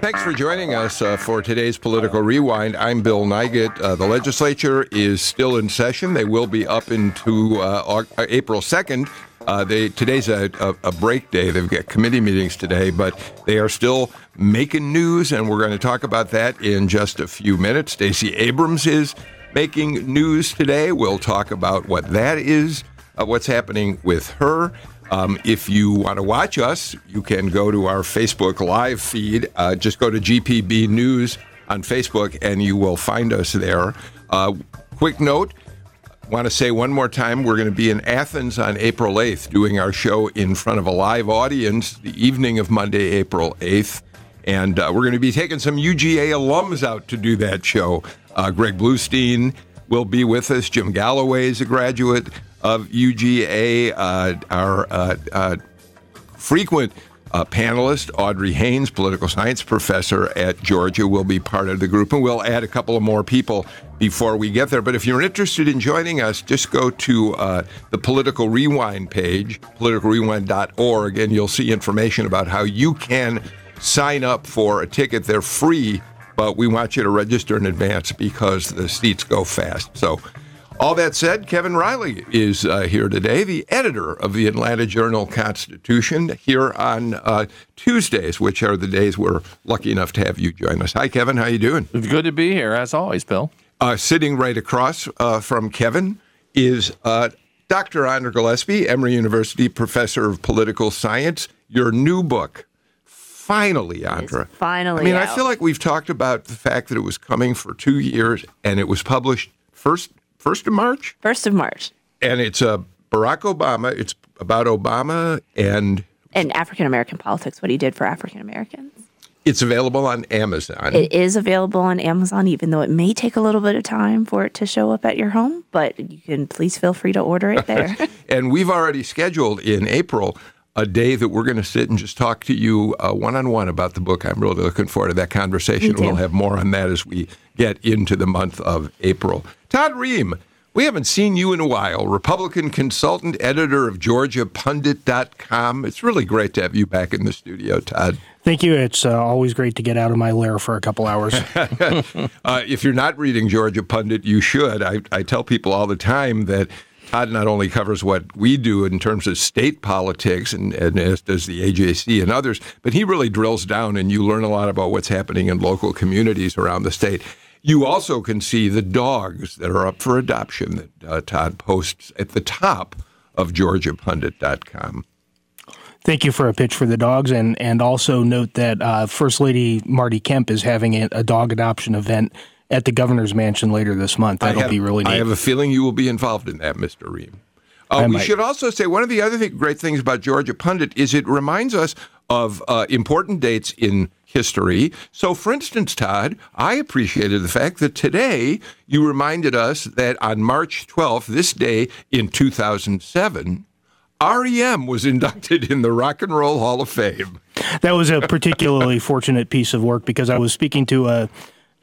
Thanks for joining us uh, for today's Political Rewind. I'm Bill Nigut. Uh, the legislature is still in session. They will be up into uh, uh April 2nd. Uh, they, today's a, a, a, break day. They've got committee meetings today, but they are still making news, and we're going to talk about that in just a few minutes. Stacey Abrams is making news today. We'll talk about what that is, uh, what's happening with her. Um, if you want to watch us, you can go to our Facebook live feed. Uh, just go to GPB News on Facebook and you will find us there. Uh, quick note want to say one more time we're going to be in Athens on April 8th doing our show in front of a live audience the evening of Monday, April 8th. And uh, we're going to be taking some UGA alums out to do that show. Uh, Greg Bluestein will be with us. Jim Galloway is a graduate of UGA, uh, our uh, uh, frequent uh, panelist, Audrey Haynes, political science professor at Georgia, will be part of the group, and we'll add a couple of more people before we get there. But if you're interested in joining us, just go to uh, the Political Rewind page, politicalrewind.org, and you'll see information about how you can sign up for a ticket. They're free, but we want you to register in advance because the seats go fast. So all that said, Kevin Riley is uh, here today, the editor of the Atlanta Journal Constitution, here on uh, Tuesdays, which are the days we're lucky enough to have you join us. Hi, Kevin. How are you doing? It's good to be here, as always, Bill. Uh, sitting right across uh, from Kevin is uh, Dr. Andra Gillespie, Emory University professor of political science. Your new book, finally, Andra. finally. I mean, out. I feel like we've talked about the fact that it was coming for two years and it was published first first of March. First of March. And it's a uh, Barack Obama. It's about Obama and and African American politics. What he did for African Americans. It's available on Amazon. It is available on Amazon, even though it may take a little bit of time for it to show up at your home. But you can please feel free to order it there. and we've already scheduled in April a day that we're going to sit and just talk to you one on one about the book. I'm really looking forward to that conversation. We'll have more on that as we get into the month of April. Todd Rehm, we haven't seen you in a while. Republican consultant, editor of GeorgiaPundit.com. It's really great to have you back in the studio, Todd. Thank you. It's uh, always great to get out of my lair for a couple hours. uh, if you're not reading Georgia Pundit, you should. I, I tell people all the time that Todd not only covers what we do in terms of state politics, and, and, as does the AJC and others, but he really drills down and you learn a lot about what's happening in local communities around the state. You also can see the dogs that are up for adoption that uh, Todd posts at the top of GeorgiaPundit.com. Thank you for a pitch for the dogs, and and also note that uh, First Lady Marty Kemp is having a, a, dog adoption event at the governor's mansion later this month. That'll have, be really neat. I have a feeling you will be involved in that, Mr. Rehm. Uh, we might. should also say one of the other th- great things about Georgia Pundit is it reminds us of uh, important dates in history. So, for instance, Todd, I appreciated the fact that today you reminded us that on March 12th, this day in 2007, REM was inducted in the Rock and Roll Hall of Fame. That was a particularly fortunate piece of work because I was speaking to a,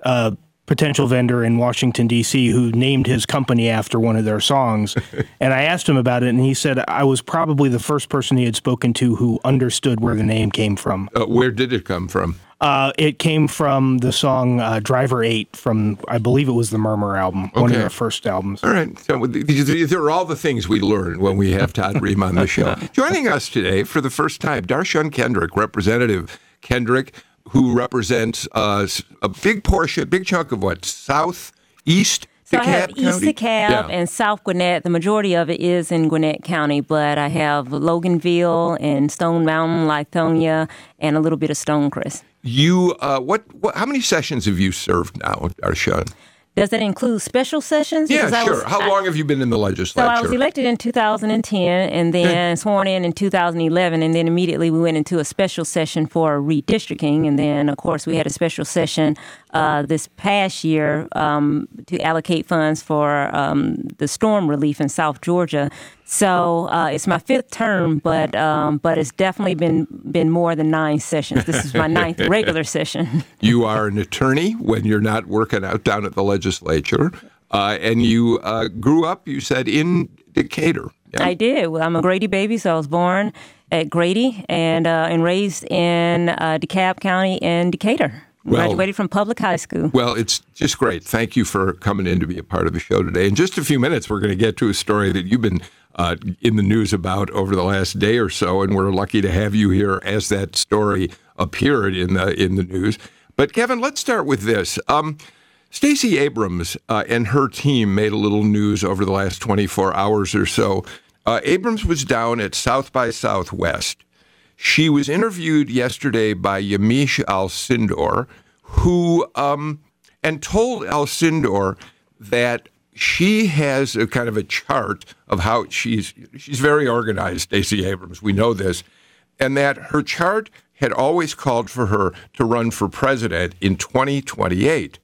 a potential vendor in Washington D.C. who named his company after one of their songs, and I asked him about it, and he said I was probably the first person he had spoken to who understood where the name came from. Uh, where did it come from? Uh, it came from the song uh, "Driver 8 from I believe it was the Murmur album, okay. one of their first albums. All right, so these are all the things we learn when we have Todd Rehm on the show. Joining us today for the first time, Dar'shun Kendrick, Representative Kendrick who represents uh, a big portion, a big chunk of what south east. So I have East DeKalb yeah. and South Gwinnett. The majority of it is in Gwinnett County, but I have Loganville and Stone Mountain, Lithonia, and a little bit of Stonecrest. You, uh, what, what? How many sessions have you served now, Dar'shun? Does that include special sessions? Yeah, because sure. Was, How long have you been in the legislature? So I was elected in 2010 and then sworn in in 2011, and then immediately we went into a special session for redistricting, and then of course we had a special session uh, this past year um, to allocate funds for um, the storm relief in South Georgia. So uh, it's my fifth term, but um, but it's definitely been been more than nine sessions. This is my ninth regular session. you are an attorney when you're not working out down at the legislature, uh, and you uh, grew up. You said in Decatur. Yeah. I did. Well, I'm a Grady baby, so I was born at Grady and uh, and raised in uh, DeKalb County in Decatur. Well, Graduated from public high school. Well, it's just great. Thank you for coming in to be a part of the show today. In just a few minutes, we're going to get to a story that you've been uh, in the news about over the last day or so, and we're lucky to have you here as that story appeared in the in the news. But Kevin, let's start with this. Um, Stacey Abrams uh, and her team made a little news over the last 24 hours or so. Uh, Abrams was down at South by Southwest. She was interviewed yesterday by Yamiche Alcindor, who um, and told Alcindor that she has a kind of a chart of how she's she's very organized, Stacey Abrams. We know this, and that her chart had always called for her to run for president in 2028.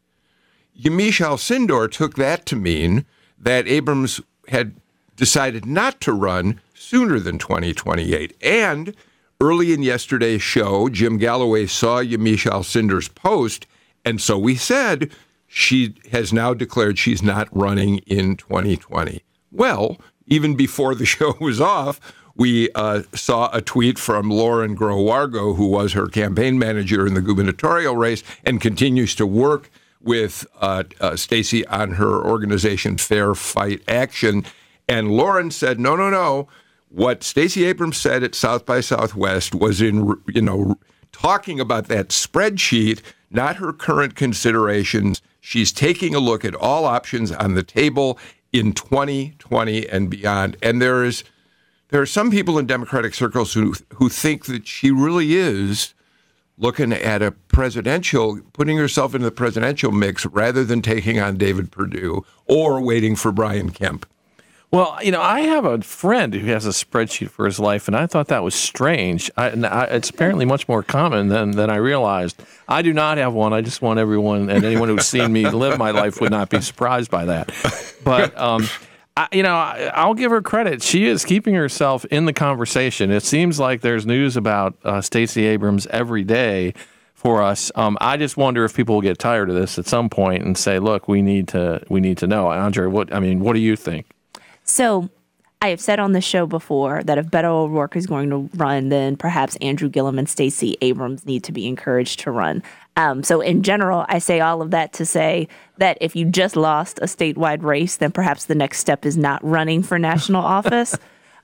Yamiche Alcindor took that to mean that Abrams had decided not to run sooner than 2028. And early in yesterday's show, Jim Galloway saw Yamiche Alcindor's post, and so we said she has now declared she's not running in 2020. Well, even before the show was off, we uh, saw a tweet from Lauren Groh-Wargo, who was her campaign manager in the gubernatorial race and continues to work with uh, uh, Stacey on her organization Fair Fight Action. And Lauren said, no, no, no. What Stacey Abrams said at South by Southwest was in, you know, talking about that spreadsheet, not her current considerations. She's taking a look at all options on the table in 2020 and beyond. And there is there are some people in Democratic circles who who think that she really is looking at a presidential, putting herself into the presidential mix rather than taking on David Perdue or waiting for Brian Kemp. Well, you know, I have a friend who has a spreadsheet for his life, and I thought that was strange. I, I, it's apparently much more common than, than I realized. I do not have one. I just want everyone and anyone who's seen me live my life would not be surprised by that. But um, I, you know, I, will give her credit. She is keeping herself in the conversation. It seems like there's news about uh, Stacey Abrams every day for us. Um, I just wonder if people will get tired of this at some point and say, "Look, we need to we need to know." Andra, what I mean, what do you think? So. I have said on the show before that if Beto O'Rourke is going to run, then perhaps Andrew Gillum and Stacey Abrams need to be encouraged to run. Um, so, in general, I say all of that to say that if you just lost a statewide race, then perhaps the next step is not running for national office.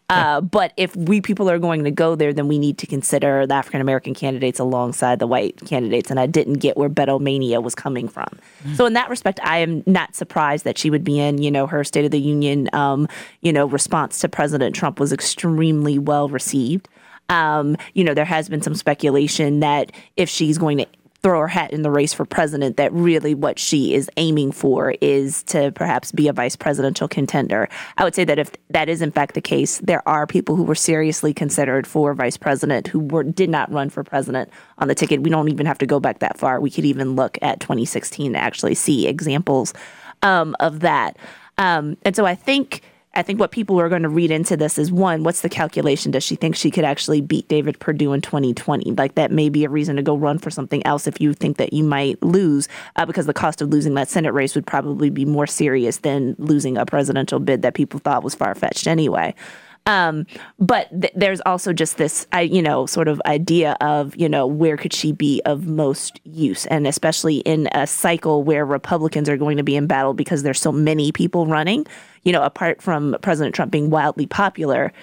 Uh, but if we people are going to go there, then we need to consider the African American candidates alongside the white candidates. And I didn't get where Beto Mania was coming from. Mm-hmm. So in that respect, I am not surprised that she would be in. You know, her State of the Union, um, you know, response to President Trump was extremely well received. Um, you know, there has been some speculation that if she's going to throw her hat in the race for president that really what she is aiming for is to perhaps be a vice presidential contender. I would say that if that is in fact the case, there are people who were seriously considered for vice president who were did not run for president on the ticket. We don't even have to go back that far. We could even look at 2016 to actually see examples um, of that. Um, and so I think I think what people are going to read into this is one, what's the calculation? Does she think she could actually beat David Perdue in 2020? Like that may be a reason to go run for something else if you think that you might lose, uh, because the cost of losing that Senate race would probably be more serious than losing a presidential bid that people thought was far fetched anyway. Um, but th- there's also just this, I, you know, sort of idea of, you know, where could she be of most use? And especially in a cycle where Republicans are going to be in battle because there's so many people running, you know, apart from President Trump being wildly popular,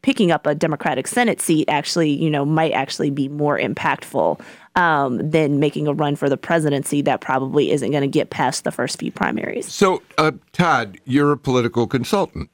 picking up a Democratic Senate seat actually, you know, might actually be more impactful um, than making a run for the presidency that probably isn't going to get past the first few primaries. So, uh, Todd, you're a political consultant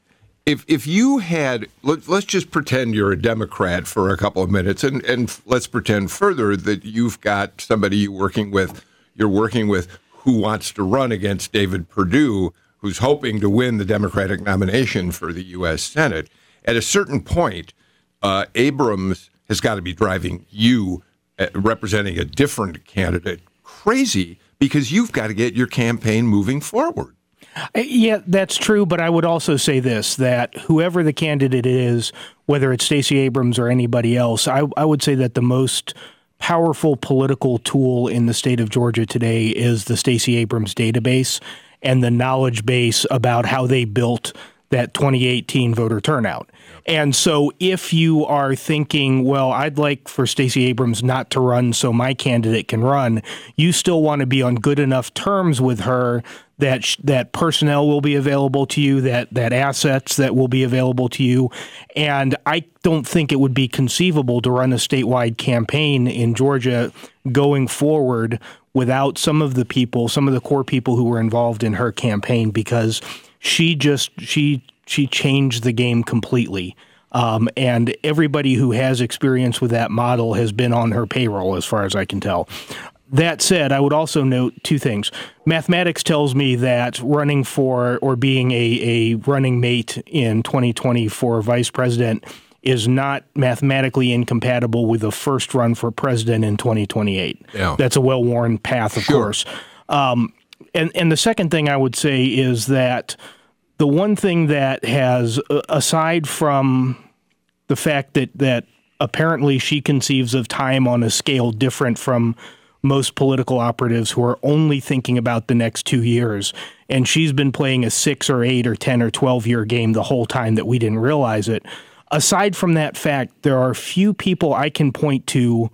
if if you had let, us just pretend you're a Democrat for a couple of minutes, and and let's pretend further that you've got somebody you're working with, you're working with who wants to run against David Perdue, who's hoping to win the Democratic nomination for the U.S. Senate. At a certain point, uh, Abrams has got to be driving you, uh, representing a different candidate, crazy because you've got to get your campaign moving forward. Uh, yeah, that's true. But I would also say this that whoever the candidate is, whether it's Stacey Abrams or anybody else, I, I would say that the most powerful political tool in the state of Georgia today is the Stacey Abrams database and the knowledge base about how they built that 2018 voter turnout. And so if you are thinking, well, I'd like for Stacey Abrams not to run so my candidate can run, you still want to be on good enough terms with her that sh- that personnel will be available to you, that that assets that will be available to you, and I don't think it would be conceivable to run a statewide campaign in Georgia going forward without some of the people, some of the core people who were involved in her campaign, because she just she she changed the game completely. Um, and everybody who has experience with that model has been on her payroll, as far as I can tell. That said, I would also note two things. Mathematics tells me that running for or being a, a running mate in 2020 for vice president is not mathematically incompatible with a first run for president in 2028. Yeah. That's a well worn path, of Sure. course. Um, and, and the second thing I would say is that the one thing that has, uh, aside from the fact that that apparently she conceives of time on a scale different from most political operatives who are only thinking about the next two years. And she's been playing a six or eight or 10 or 12 year game the whole time that we didn't realize it. Aside from that fact, there are few people I can point to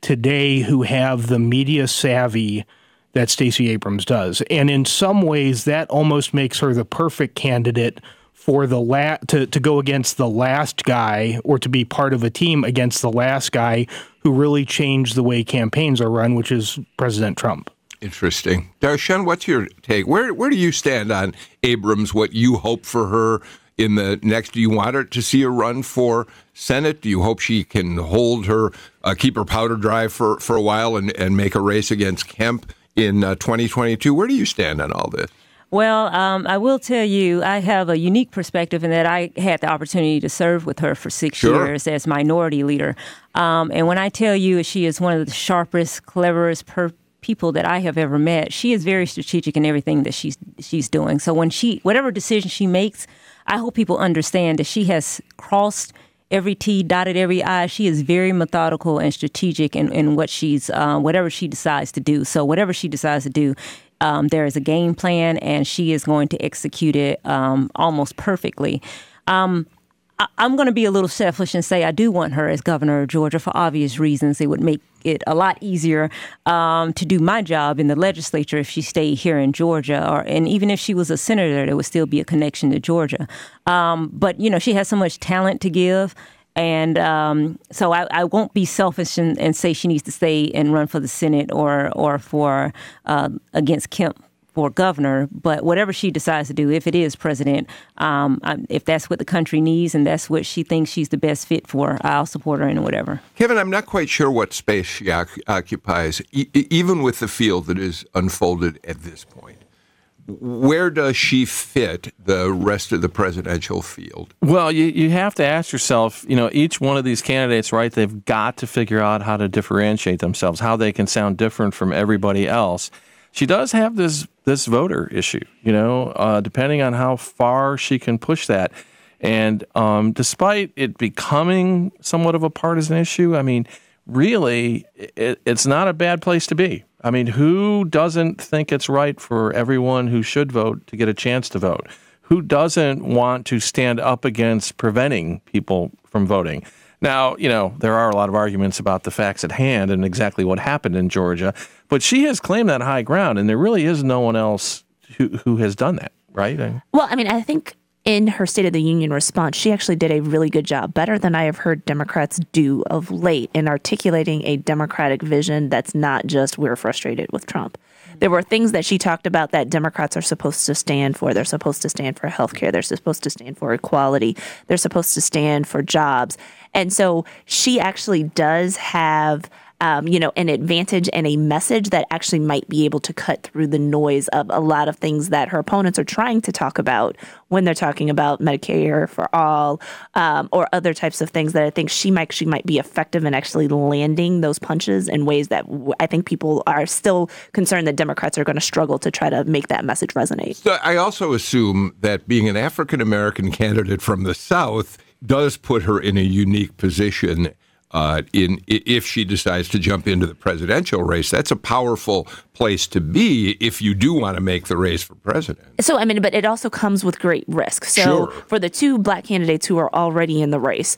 today who have the media savvy that Stacey Abrams does. And in some ways, that almost makes her the perfect candidate for the la- to, to go against the last guy or to be part of a team against the last guy who really changed the way campaigns are run, which is President Trump. Interesting. Dar'shun, what's your take? Where where do you stand on Abrams? What you hope for her in the next? Do you want her to see a run for Senate? Do you hope she can hold her, uh, keep her powder dry for, for a while and, and make a race against Kemp in uh, 2022? Where do you stand on all this? Well, um, I will tell you, I have a unique perspective in that I had the opportunity to serve with her for six Sure. years as minority leader. Um, and when I tell you she is one of the sharpest, cleverest per- people that I have ever met, she is very strategic in everything that she's she's doing. So when she, whatever decision she makes, I hope people understand that she has crossed every T, dotted every I. She is very methodical and strategic in, in what she's, uh, whatever she decides to do. So whatever she decides to do, um, there is a game plan, and she is going to execute it um, almost perfectly. Um, I, I'm going to be a little selfish and say I do want her as governor of Georgia for obvious reasons. It would make it a lot easier um, to do my job in the legislature if she stayed here in Georgia, or and even if she was a senator, there would still be a connection to Georgia. Um, but you know, she has so much talent to give. And um, so I, I won't be selfish and, and say she needs to stay and run for the Senate or or for uh, against Kemp for governor. But whatever she decides to do, if it is president, um, I, if that's what the country needs and that's what she thinks she's the best fit for, I'll support her in whatever. Kevin, I'm not quite sure what space she oc- occupies, e- even with the field that is unfolded at this point. Where does she fit the rest of the presidential field? Well, you, you have to ask yourself, you know, each one of these candidates, right? They've got to figure out how to differentiate themselves, how they can sound different from everybody else. She does have this this voter issue, you know, uh, depending on how far she can push that. And um, despite it becoming somewhat of a partisan issue, I mean, really, it, it's not a bad place to be. I mean, who doesn't think it's right for everyone who should vote to get a chance to vote? Who doesn't want to stand up against preventing people from voting? Now, you know, there are a lot of arguments about the facts at hand and exactly what happened in Georgia, but she has claimed that high ground, and there really is no one else who, who has done that, right? Well, I mean, I think in her State of the Union response, she actually did a really good job, better than I have heard Democrats do of late in articulating a Democratic vision that's not just we're frustrated with Trump. There were things that she talked about that Democrats are supposed to stand for. They're supposed to stand for health care. They're supposed to stand for equality. They're supposed to stand for jobs. And so she actually does have um, you know, an advantage and a message that actually might be able to cut through the noise of a lot of things that her opponents are trying to talk about when they're talking about Medicare for all um, or other types of things that I think she might she might be effective in actually landing those punches in ways that I think people are still concerned that Democrats are going to struggle to try to make that message resonate. So I also assume that being an African American candidate from the South does put her in a unique position uh, in if she decides to jump into the presidential race. That's a powerful place to be if you do want to make the race for president. So I mean, but it also comes with great risk. So Sure. for the two black candidates who are already in the race.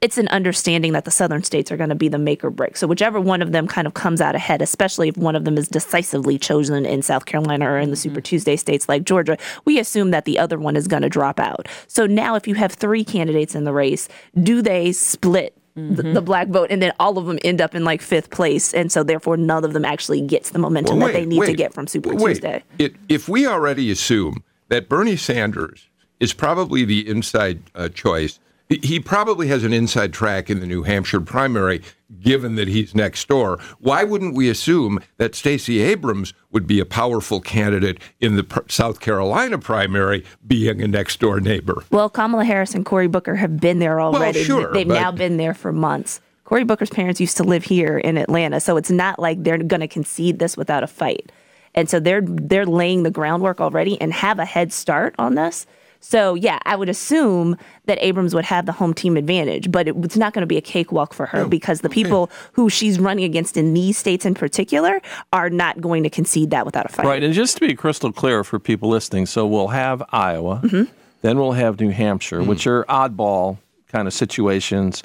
It's an understanding that the southern states are going to be the make or break. So whichever one of them kind of comes out ahead, especially if one of them is decisively chosen in South Carolina or in the Super Tuesday states like Georgia, we assume that the other one is going to drop out. So now if you have three candidates in the race, do they split the, the black vote and then all of them end up in like fifth place and so therefore none of them actually gets the momentum Well, that they wait, need to get from Super wait. Tuesday. It, if we already assume that Bernie Sanders is probably the inside uh, choice, he- probably has an inside track in the New Hampshire primary, given that he's next door. Why wouldn't we assume that Stacey Abrams would be a powerful candidate in the South Carolina primary, being a next door neighbor? Well, Kamala Harris and Cory Booker have been there already. Well, sure, They've now been there for months. Cory Booker's parents used to live here in Atlanta, so it's not like they're going to concede this without a fight. And so they're they're laying the groundwork already and have a head start on this. So yeah, I would assume that Abrams would have the home team advantage, but it, it's not going to be a cakewalk for her because the people who she's running against in these states in particular are not going to concede that without a fight. Right, and just to be crystal clear for people listening, so we'll have Iowa, mm-hmm. then we'll have New Hampshire, which mm. are oddball kind of situations,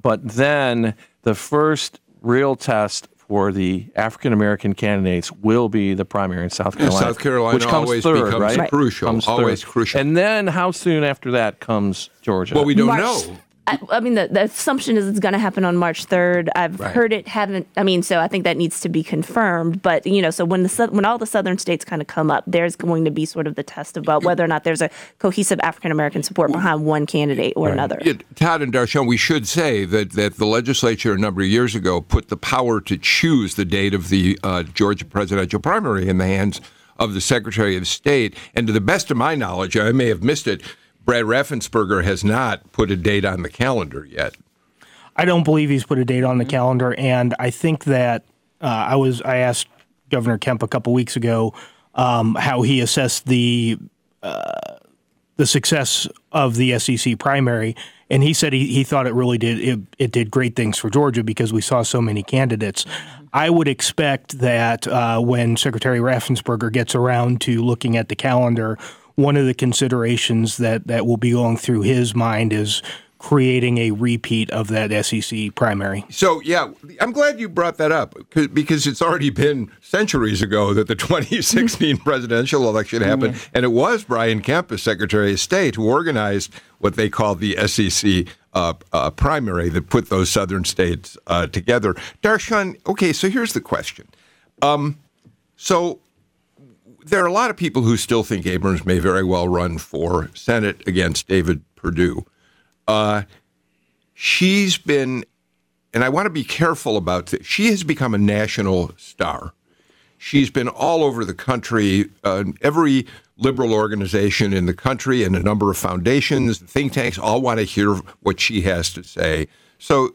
but then the first real test for the African American candidates will be the primary in South Carolina, South Carolina which comes always third, becomes right? crucial, Comes always third. crucial. And then how soon after that comes Georgia? Well, we don't March- know. I, I mean, the, the assumption is it's going to happen on March 3rd. I've Right. heard it haven't. I mean, so I think that needs to be confirmed. But you know, so when the when all the southern states kind of come up, there's going to be sort of the test about whether or not there's a cohesive African American support behind one candidate or another. Yeah, Todd and Dar'shun, we should say that, that the legislature a number of years ago put the power to choose the date of the uh, Georgia presidential primary in the hands of the Secretary of State. And to the best of my knowledge, I may have missed it, Brad Raffensperger has not put a date on the calendar yet. I don't believe he's put a date on the calendar, and I think that uh, I was I asked Governor Kemp a couple weeks ago um, how he assessed the uh, the success of the SEC primary, and he said he, he thought it really did it, it did great things for Georgia because we saw so many candidates. I would expect that uh, when Secretary Raffensperger gets around to looking at the calendar, one of the considerations that, that will be going through his mind is creating a repeat of that SEC primary. So, yeah, I'm glad you brought that up because it's already been centuries ago that the 2016 presidential election happened. And it was Brian Kemp, as Secretary of State, who organized what they call the SEC uh, uh, primary that put those southern states uh, together. Dar'shun, okay, so here's the question. Um, so, there are a lot of people who still think Abrams may very well run for Senate against David Perdue. Uh, she's been, and I want to be careful about this, she has become a national star. She's been all over the country. Uh, every liberal organization in the country and a number of foundations, think tanks, all want to hear what she has to say. So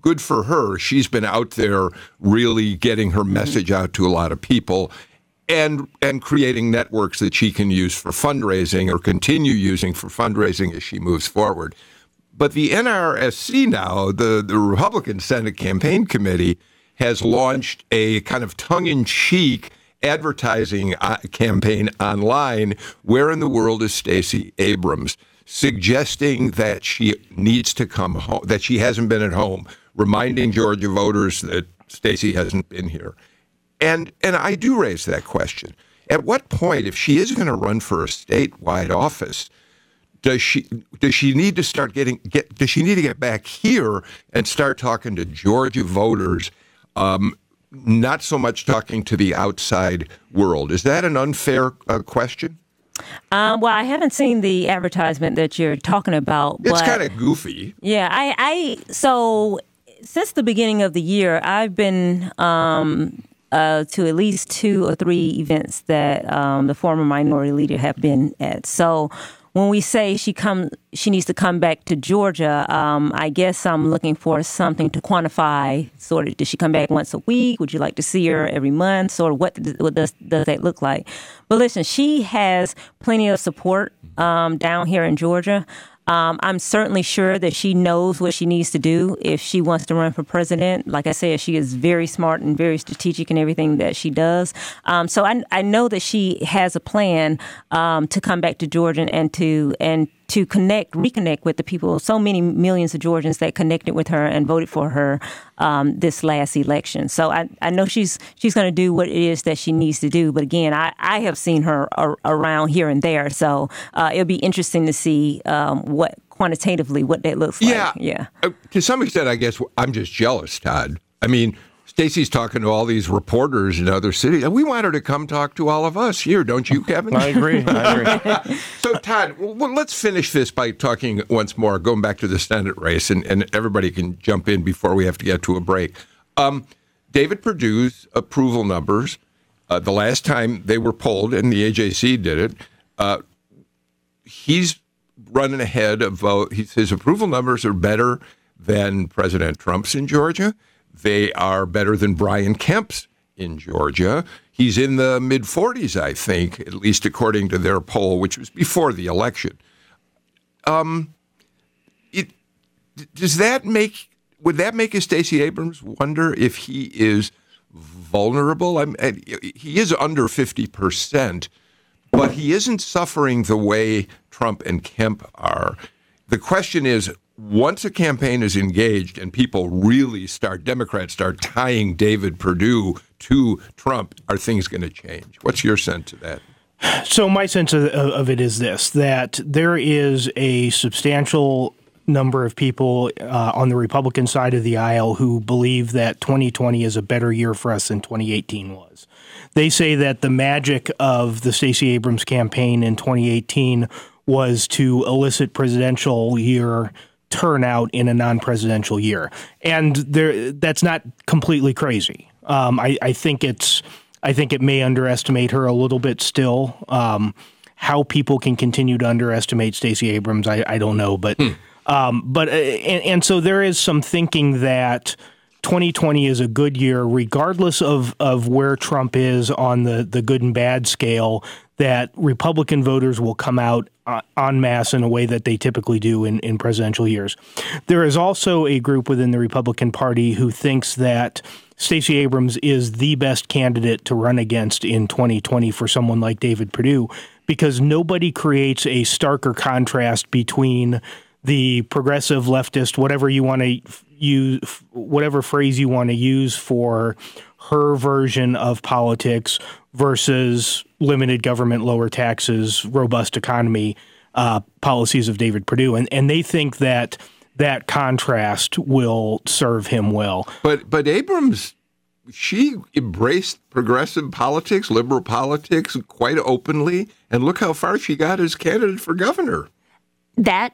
good for her. She's been out there really getting her message out to a lot of people and and creating networks that she can use for fundraising or continue using for fundraising as she moves forward. But the NRSC now, the, the Republican Senate Campaign Committee, has launched a kind of tongue in cheek advertising uh, campaign online. Where in the world is Stacey Abrams? Suggesting that she needs to come home, that she hasn't been at home, reminding Georgia voters that Stacey hasn't been here. And and I do raise that question. At what point, if she is going to run for a statewide office, does she does she need to start getting get does she need to get back here and start talking to Georgia voters, um, not so much talking to the outside world? Is that an unfair uh, question? Um, well, I haven't seen the advertisement that you're talking about. It's kind of goofy. Yeah, I, I so since the beginning of the year, I've been um, uh, to at least two or three events that um, the former minority leader have been at. So when we say she come, she needs to come back to Georgia. Um, I guess I'm looking for something to quantify. Sort of, does she come back once a week? Would you like to see her every month? Sort of, what, what does does that look like? But listen, she has plenty of support um, down here in Georgia. Um, I'm certainly sure that she knows what she needs to do if she wants to run for president. Like I said, she is very smart and very strategic in everything that she does. Um, so I, I know that she has a plan um, to come back to Georgia and to and to connect, reconnect with the people, so many millions of Georgians that connected with her and voted for her um, this last election. So I, I know she's she's going to do what it is that she needs to do. But again, I, I have seen her ar- around here and there, so uh, it'll be interesting to see um, what quantitatively what that looks yeah. like. Yeah, uh, to some extent, I guess I'm just jealous, Todd. I mean, Stacey's talking to all these reporters in other cities. and We want her to come talk to all of us here, don't you, Kevin? I agree. I agree. so, Todd, well, let's finish this by talking once more, going back to the Senate race, and, and everybody can jump in before we have to get to a break. Um, David Perdue's approval numbers, uh, the last time they were polled, and the AJC did it, uh, he's running ahead of uh, his approval numbers are better than President Trump's in Georgia. They are better than Brian Kemp's in Georgia. He's in the mid 40s, I think, at least according to their poll, which was before the election. Um, it does that make would that make a Stacey Abrams wonder if he is vulnerable? I'm, he is under 50 percent, but he isn't suffering the way Trump and Kemp are. The question is once a campaign is engaged and people really start, Democrats start tying David Perdue to Trump, are things going to change? What's your sense of that? So, my sense of, of it is this that there is a substantial number of people uh, on the Republican side of the aisle who believe that 2020 is a better year for us than 2018 was. They say that the magic of the Stacey Abrams campaign in 2018 was to elicit presidential year turnout in a non-presidential year, and there that's not completely crazy. Um, I, I, think it's I think it may underestimate her a little bit still. Um, how people can continue to underestimate Stacey Abrams, I, I don't know, but hmm. um, but uh, and, and so there is some thinking that. 2020 is a good year, regardless of, of where Trump is on the, the good and bad scale that Republican voters will come out Uh, en masse in a way that they typically do in, in presidential years. There is also a group within the Republican Party who thinks that Stacey Abrams is the best candidate to run against in 2020 for someone like David Perdue because nobody creates a starker contrast between the progressive leftist, whatever you want to use, whatever phrase you want to use for her version of politics versus limited government, lower taxes, robust economy uh, policies of David Perdue, and and they think that that contrast will serve him well. But but Abrams, she embraced progressive politics, liberal politics quite openly, and look how far she got as candidate for governor. That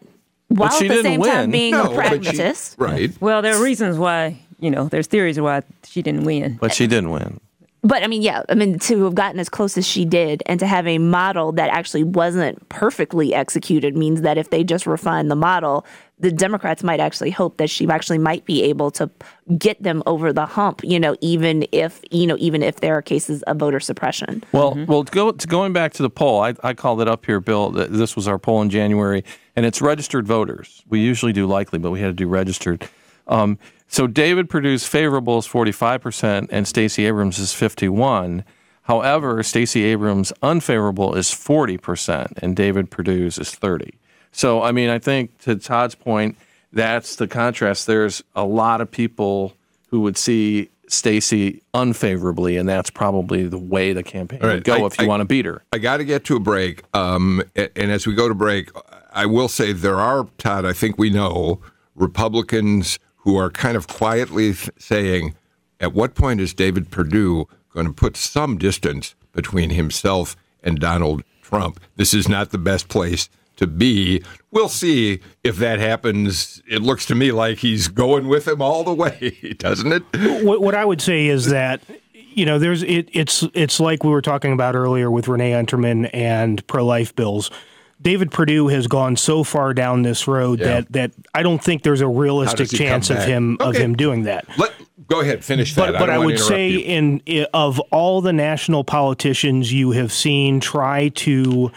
while at the same win. time being no, a pragmatist, she, right? Well, there are reasons why you know there's theories why she didn't win, but she didn't win. But I mean, yeah, I mean, to have gotten as close as she did and to have a model that actually wasn't perfectly executed means that if they just refine the model, the Democrats might actually hope that she actually might be able to get them over the hump, you know, even if, you know, even if there are cases of voter suppression. Well, mm-hmm. well, go, to going back to the poll, I, I called it up here, Bill. This was our poll in January, and it's registered voters. We usually do likely, but we had to do registered. Um, so David Perdue's favorable is 45% and Stacey Abrams is 51. However, Stacey Abrams unfavorable is 40% and David Perdue's is 30. So I mean, I think to Todd's point, that's the contrast. There's a lot of people who would see Stacey unfavorably, and that's probably the way the campaign right. would go I, if you I, want to beat her. I got to get to a break, um, and as we go to break, I will say there are Todd. I think we know Republicans who are kind of quietly saying, at what point is David Perdue going to put some distance between himself and Donald Trump? This is not the best place to be. We'll see if that happens. It looks to me like he's going with him all the way, doesn't it? What, what I would say is that you know there's it, it's it's like we were talking about earlier with Renee Unterman and pro life bills. David Perdue has gone so far down this road Yeah. that that I don't think there's a realistic does he come chance of him of him doing that. Let go ahead, finish that. But, but don't I, would say, you. in of all the national politicians you have seen try to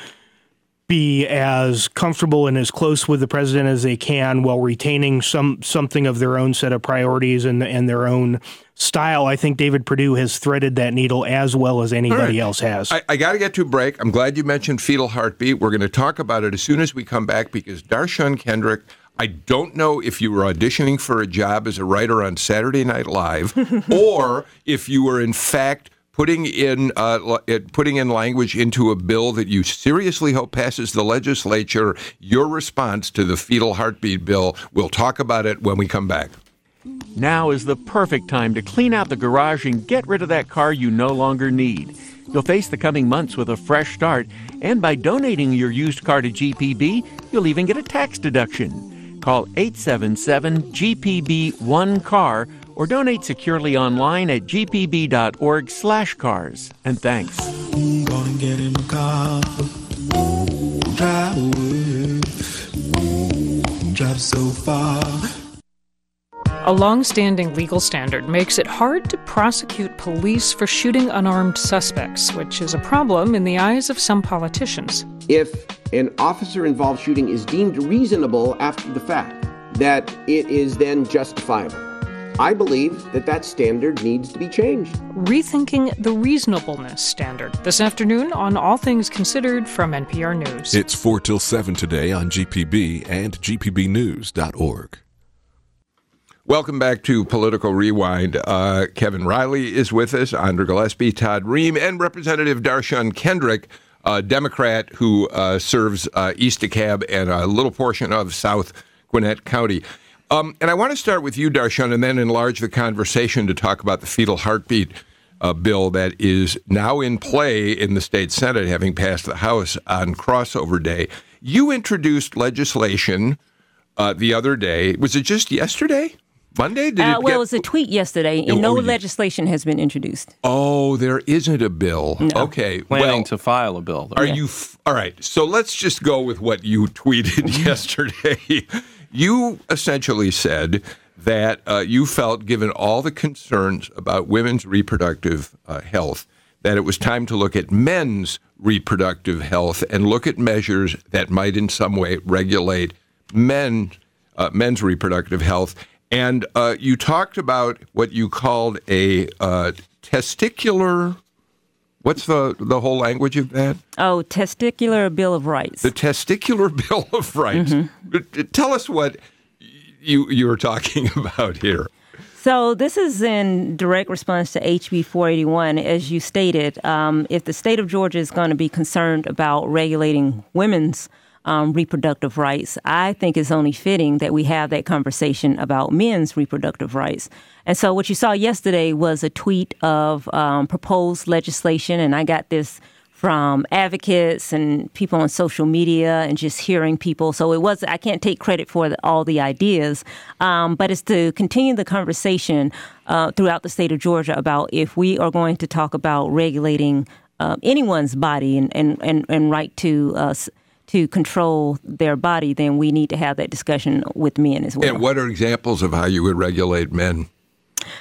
be as comfortable and as close with the president as they can while retaining some something of their own set of priorities and and their own style, I think David Perdue has threaded that needle as well as anybody else has. I, I got to get to a break. I'm glad you mentioned fetal heartbeat. We're going to talk about it as soon as we come back because Dar'shun Kendrick. I don't know if you were auditioning for a job as a writer on Saturday Night Live, or if you were in fact putting in uh, putting in language into a bill that you seriously hope passes the legislature. Your response to the fetal heartbeat bill. We'll talk about it when we come back. Now is the perfect time to clean out the garage and get rid of that car you no longer need. You'll face the coming months with a fresh start, and by donating your used car to GPB, you'll even get a tax deduction. Call 877 GPB 1 car or donate securely online at gpb.org/cars. And thanks. Gonna get in my car, drive away, drive so far. A long-standing legal standard makes it hard to prosecute police for shooting unarmed suspects, which is a problem in the eyes of some politicians. if an officer involved shooting is deemed reasonable after the fact, that it is then justifiable. I believe that that standard needs to be changed. Rethinking the reasonableness standard this afternoon on All Things Considered from NPR News. It's 4 till 7 today on GPB and gpbnews.org. Welcome back to Political Rewind. Uh, Kevin Riley is with us, Andra Gillespie, Todd Rehm, and Representative Dar'shun Kendrick, a Democrat who uh, serves uh, East DeKalb and a little portion of South Gwinnett County. Um, and I want to start with you, Dar'shun, and then enlarge the conversation to talk about the fetal heartbeat uh, bill that is now in play in the state Senate, having passed the House on crossover day. You introduced legislation uh, the other day. Was it just yesterday? Monday? Did Uh, it well, get- it was a tweet yesterday, Oh, and no oh, legislation has been introduced. Oh, there isn't a bill. Okay. Planning well, to file a bill. are you f- all right? So let's just go with what you tweeted yesterday. You essentially said that uh, you felt, given all the concerns about women's reproductive uh, health, that it was time to look at men's reproductive health and look at measures that might, in some way, regulate men uh, men's reproductive health. And uh, you talked about what you called a uh, testicular. What's the the whole language of that? Oh, testicular Bill of Rights. The testicular Bill of Rights. Mm-hmm. Tell us what you you were talking about here. So this is in direct response to HB 481. As you stated, um, if the state of Georgia is going to be concerned about regulating women's um, reproductive rights, I think it's only fitting that we have that conversation about men's reproductive rights. And so what you saw yesterday was a tweet of um, proposed legislation, and I got this from advocates and people on social media and just hearing people. So it was, I can't take credit for the, all the ideas, um, but it's to continue the conversation uh, throughout the state of Georgia about if we are going to talk about regulating uh, anyone's body and, and, and, and right to uh, to control their body, then we need to have that discussion with men as well. And what are examples of how you would regulate men?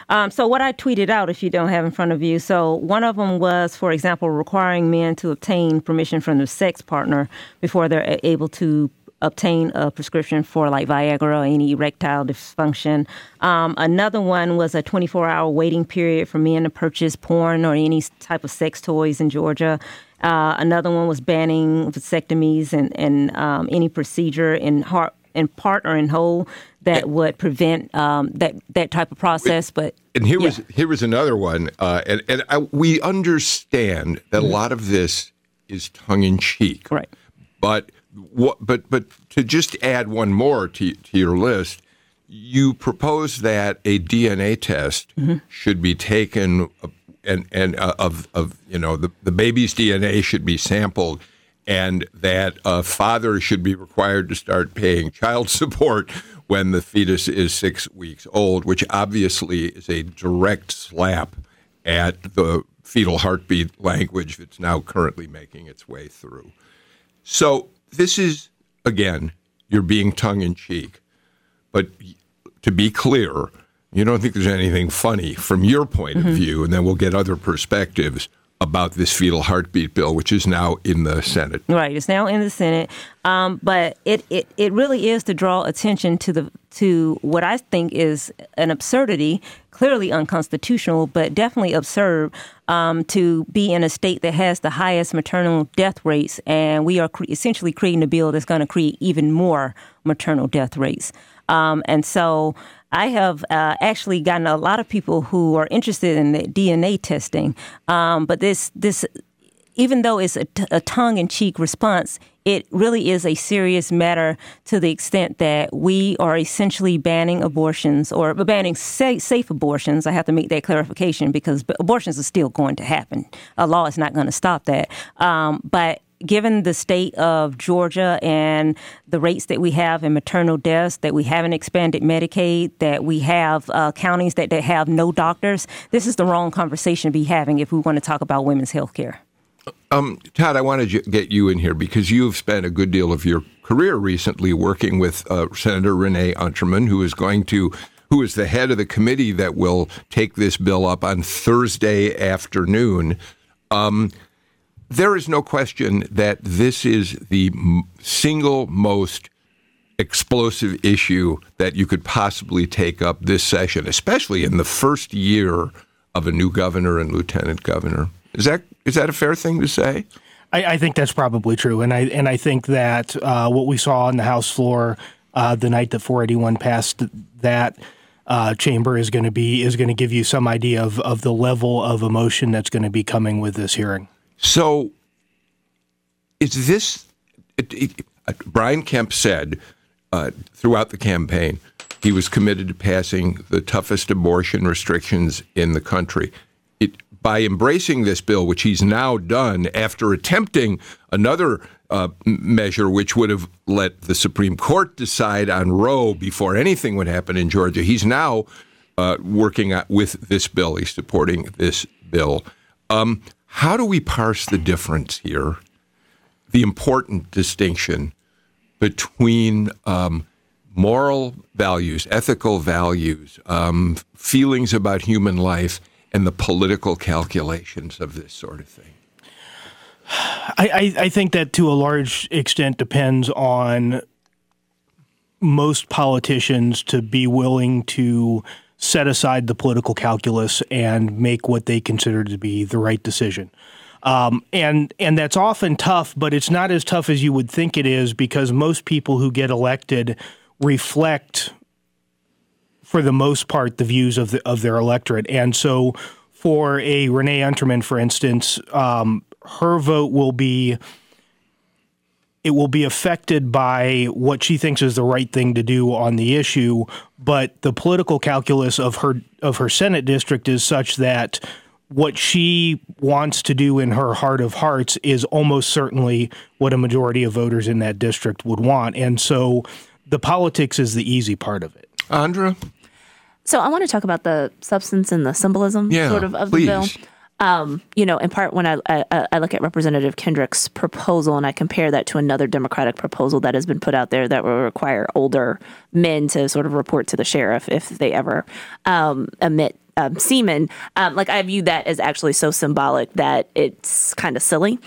Um, so what I tweeted out, if you don't have in front of you, so one of them was, for example, requiring men to obtain permission from their sex partner before they're able to obtain a prescription for like Viagra or any erectile dysfunction. Um, another one was a 24-hour waiting period for men to purchase porn or any type of sex toys in Georgia. Uh, another one was banning vasectomies and, and um, any procedure in heart in part or in whole that would prevent um, that that type of process. But And here Yeah. was here was another one, uh, and and I, we understand that a lot of this is tongue in cheek, Mm-hmm. right. But what? But but to just add one more to to your list, you propose that a DNA test Mm-hmm. should be taken, and and uh, of of you know the the baby's DNA should be sampled, and that a father should be required to start paying child support when the fetus is six weeks old, which obviously is a direct slap at the fetal heartbeat language that's now currently making its way through. So, this is, again, you're being tongue in cheek. But to be clear, you don't think there's anything funny from your point Mm-hmm. of view, and then we'll get other perspectives about this fetal heartbeat bill, which is now in the Senate. Right, it's now in the Senate, um, but it, it, it really is to draw attention to the to what I think is an absurdity, clearly unconstitutional, but definitely absurd um, to be in a state that has the highest maternal death rates, and we are cre- essentially creating a bill that's going to create even more maternal death rates. Um, and so I have uh, actually gotten a lot of people who are interested in the DNA testing, um, but this this even though it's a, t- a tongue-in-cheek response, it really is a serious matter to the extent that we are essentially banning abortions or banning sa- safe abortions. I have to make that clarification because abortions are still going to happen. A law is not going to stop that. Um, but given the state of Georgia and the rates that we have in maternal deaths, that we haven't expanded Medicaid, that we have uh, counties that, that have no doctors, this is the wrong conversation to be having if we want to talk about women's health care. Um, Todd, I want to get you in here because you've spent a good deal of your career recently working with uh, Senator Renee Unterman, who is going to, who is the head of the committee that will take this bill up on Thursday afternoon. Um, there is no question that this is the single most explosive issue that you could possibly take up this session, especially in the first year of a new governor and lieutenant governor. Is that is that a fair thing to say? I, I think that's probably true, and I and I think that uh, what we saw on the House floor uh, the night that 481 passed that uh, chamber is going to be is going to give you some idea of of the level of emotion that's going to be coming with this hearing. So, is this? It, it, uh, Brian Kemp said uh, throughout the campaign he was committed to passing the toughest abortion restrictions in the country. It, by embracing this bill, which he's now done after attempting another uh, measure, which would have let the Supreme Court decide on Roe before anything would happen in Georgia, he's now uh, working with this bill. He's supporting this bill. Um, how do we parse the difference here? The important distinction between um, moral values, ethical values, um, feelings about human life, and the political calculations of this sort of thing. I, I, I think that to a large extent depends on most politicians to be willing to set aside the political calculus and make what they consider to be the right decision. Um, and and that's often tough, but it's not as tough as you would think it is because most people who get elected reflect, for the most part, the views of the, of their electorate. And so, for a Renee Unterman, for instance, um, her vote will be it will be affected by what she thinks is the right thing to do on the issue, but the political calculus of her of her Senate district is such that what she wants to do in her heart of hearts is almost certainly what a majority of voters in that district would want. And so the politics is the easy part of it. Andra? So I want to talk about the substance and the symbolism Yeah, sort of of please. the bill. Um, you know, in part when I, I I look at Representative Kendrick's proposal and I compare that to another Democratic proposal that has been put out there that will require older men to sort of report to the sheriff if they ever um, emit um, semen. Um, like I view that as actually so symbolic that it's kind of silly.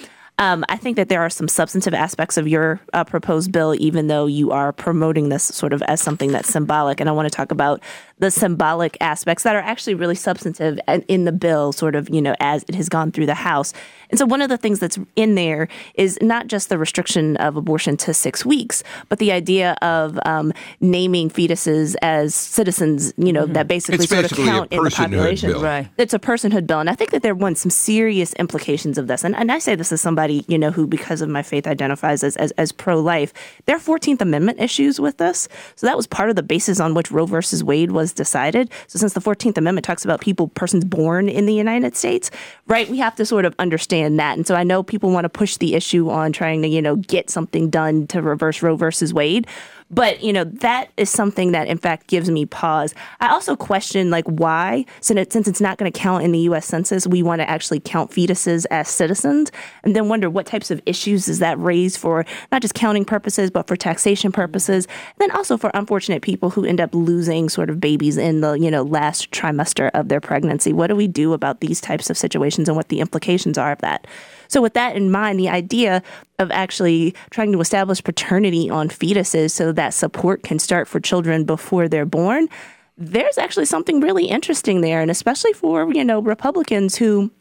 Um, I think that there are some substantive aspects of your uh, proposed bill, even though you are promoting this sort of as something that's symbolic. And I want to talk about the symbolic aspects that are actually really substantive and in the bill, sort of, you know, as it has gone through the House. And so one of the things that's in there is not just the restriction of abortion to six weeks, but the idea of um, naming fetuses as citizens, you know, that basically It's sort basically of a count in the population. bill. Right. It's a personhood bill. And I think that there are some serious implications of this. And, and I say this as somebody somebody, you know, who because of my faith identifies as, as, as pro life. There are 14th Amendment issues with this. So that was part of the basis on which Roe versus Wade was decided. So since the 14th Amendment talks about people, persons born in the United States, right, we have to sort of understand that. And so I know people want to push the issue on trying to, you know, get something done to reverse Roe versus Wade. But, you know, that is something that in fact gives me pause. I also question like why, since, it's not going to count in the US Census, we want to actually count fetuses as citizens and then wonder what types of issues does that raise for not just counting purposes, but for taxation purposes. And then also for unfortunate people who end up losing sort of babies in the, you know, last trimester of their pregnancy. What do we do about these types of situations and what the implications are of that? So, with that in mind, the idea of actually trying to establish paternity on fetuses so that support can start for children before they're born, there's actually something really interesting there. And especially for, you know, Republicans who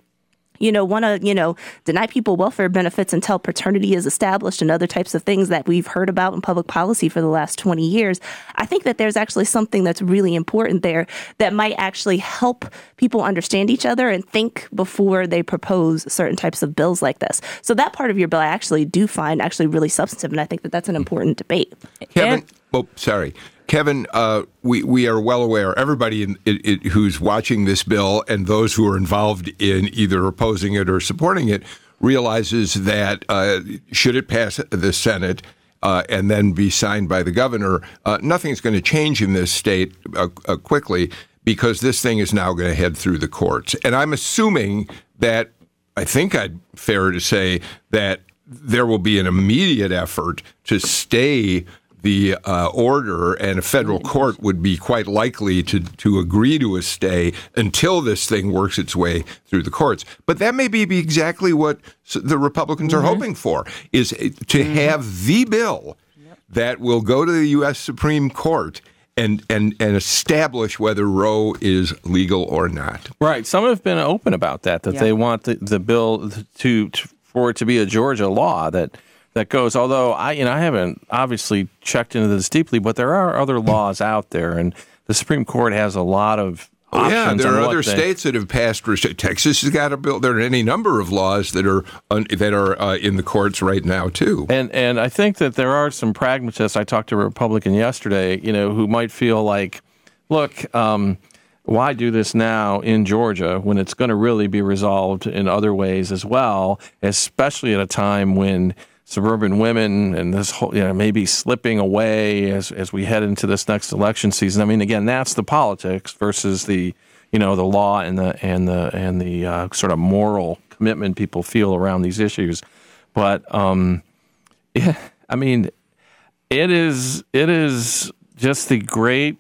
you know, want to, you know, deny people welfare benefits until paternity is established and other types of things that we've heard about in public policy for the last 20 years. I think that there's actually something that's really important there that might actually help people understand each other and think before they propose certain types of bills like this. So that part of your bill I actually do find actually really substantive, and I think that that's an hmm. important debate. Kevin, oh, sorry. Kevin, uh, we, we are well aware, everybody in, who's watching this bill and those who are involved in either opposing it or supporting it realizes that uh, should it pass the Senate uh, and then be signed by the governor, uh, nothing's going to change in this state uh, uh, quickly because this thing is now going to head through the courts. And I'm assuming that, I think I'd fair to say that there will be an immediate effort to stay the uh, order, and a federal court would be quite likely to, to agree to a stay until this thing works its way through the courts. But that may be exactly what the Republicans mm-hmm. are hoping for, is to mm-hmm. have the bill that will go to the U.S. Supreme Court and, and, and establish whether Roe is legal or not. Right. Some have been open about that, that yeah. they want the, the bill to, to for it to be a Georgia law that – that goes. Although I, you know, I haven't obviously checked into this deeply, but there are other laws out there, and the Supreme Court has a lot of. Oh, yeah, there are other they, states that have passed. Texas has got a bill. There are any number of laws that are that are uh, in the courts right now too. And and I think that there are some pragmatists. I talked to a Republican yesterday, you know, who might feel like, look. Um, why do this now in Georgia when it's going to really be resolved in other ways as well, especially at a time when suburban women and this whole, you know, maybe slipping away as, as we head into this next election season. I mean, again, that's the politics versus the, you know, the law and the, and the, and the uh, sort of moral commitment people feel around these issues. But, um, yeah, I mean, it is, it is just the great,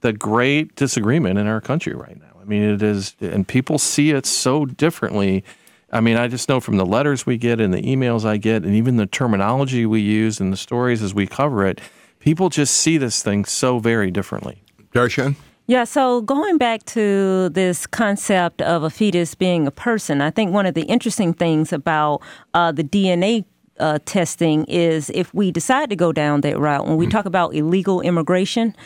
the great disagreement in our country right now. I mean, it is, and people see it so differently I mean, I just know from the letters we get and the emails I get, and even the terminology we use and the stories as we cover it, people just see this thing so very differently. Dar'shun? Yeah, so going back to this concept of a fetus being a person, I think one of the interesting things about uh, the DNA uh, testing is if we decide to go down that route, when we mm. talk about illegal immigration,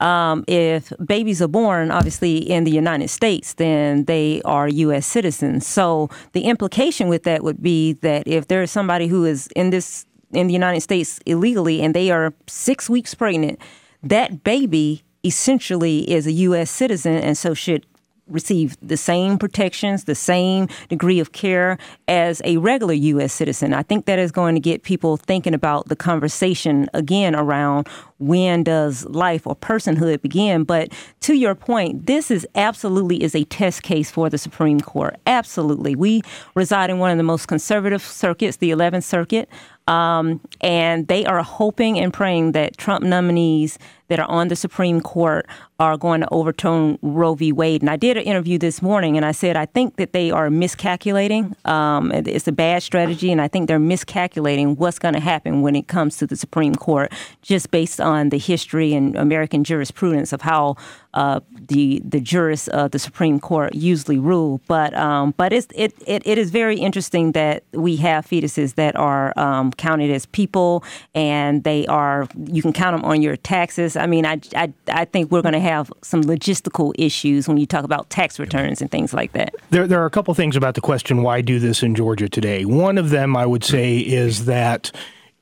um, if babies are born, obviously, in the United States, then they are U.S. citizens. So the implication with that would be that if there is somebody who is in this in the United States illegally and they are six weeks pregnant, that baby essentially is a U.S. citizen and so should receive the same protections, the same degree of care as a regular U.S. citizen. I think that is going to get people thinking about the conversation again around when does life or personhood begin. But to your point, this is absolutely is a test case for the Supreme Court. Absolutely. We reside in one of the most conservative circuits, the 11th Circuit. Um, and they are hoping and praying that Trump nominees that are on the Supreme Court are going to overturn Roe v. Wade. And I did an interview this morning, and I said I think that they are miscalculating. Um, it's a bad strategy, and I think they're miscalculating what's going to happen when it comes to the Supreme Court, just based on on the history and American jurisprudence of how uh, the the jurists of the Supreme Court usually rule. But um, but it's, it, it it is very interesting that we have fetuses that are um, counted as people, and they are you can count them on your taxes. I mean, I I, I think we're going to have some logistical issues when you talk about tax returns and things like that. There there are a couple things about the question why do this in Georgia today. One of them I would say is that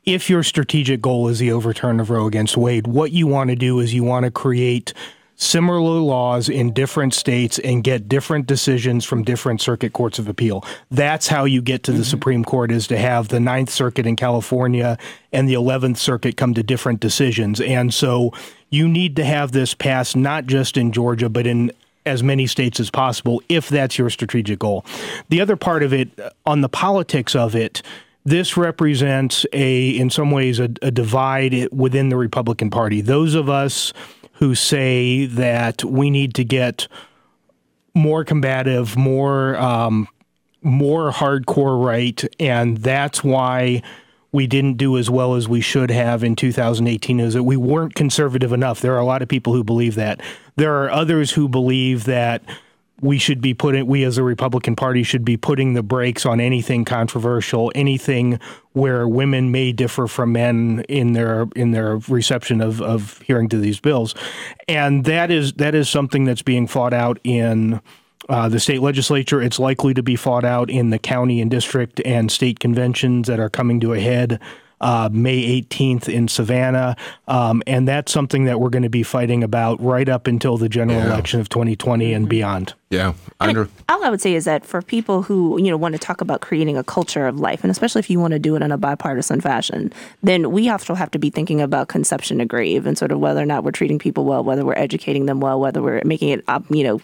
if your strategic goal is the overturn of Roe against Wade, what you want to do is you want to create similar laws in different states and get different decisions from different circuit courts of appeal. That's how you get to the mm-hmm. Supreme Court is to have the Ninth Circuit in California and the Eleventh Circuit come to different decisions. And so you need to have this passed not just in Georgia, but in as many states as possible if that's your strategic goal. The other part of it, on the politics of it, this represents a, in some ways, a, a divide within the Republican Party. Those of us who say that we need to get more combative, more um, more hardcore right, and that's why we didn't do as well as we should have in 2018 is that we weren't conservative enough. There are a lot of people who believe that. There are others who believe that we should be putting we as a Republican Party should be putting the brakes on anything controversial, anything where women may differ from men in their in their reception of, of hearing to these bills. And that is that is something that's being fought out in uh, the state legislature. It's likely to be fought out in the county and district and state conventions that are coming to a head uh, May 18th in Savannah. Um, and that's something that we're going to be fighting about right up until the general yeah. election of 2020 and beyond. Yeah. Under- all I would say is that for people who, you know, want to talk about creating a culture of life, and especially if you want to do it in a bipartisan fashion, then we also have to be thinking about conception to grave and sort of whether or not we're treating people well, whether we're educating them well, whether we're making it, you know,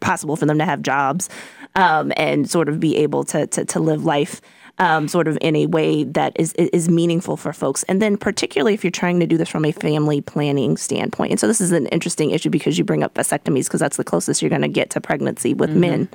possible for them to have jobs um, and sort of be able to, to, to live life um, sort of in a way that is is meaningful for folks. And then particularly if you're trying to do this from a family planning standpoint. And so this is an interesting issue because you bring up vasectomies because that's the closest you're going to get to pregnancy with mm-hmm. men.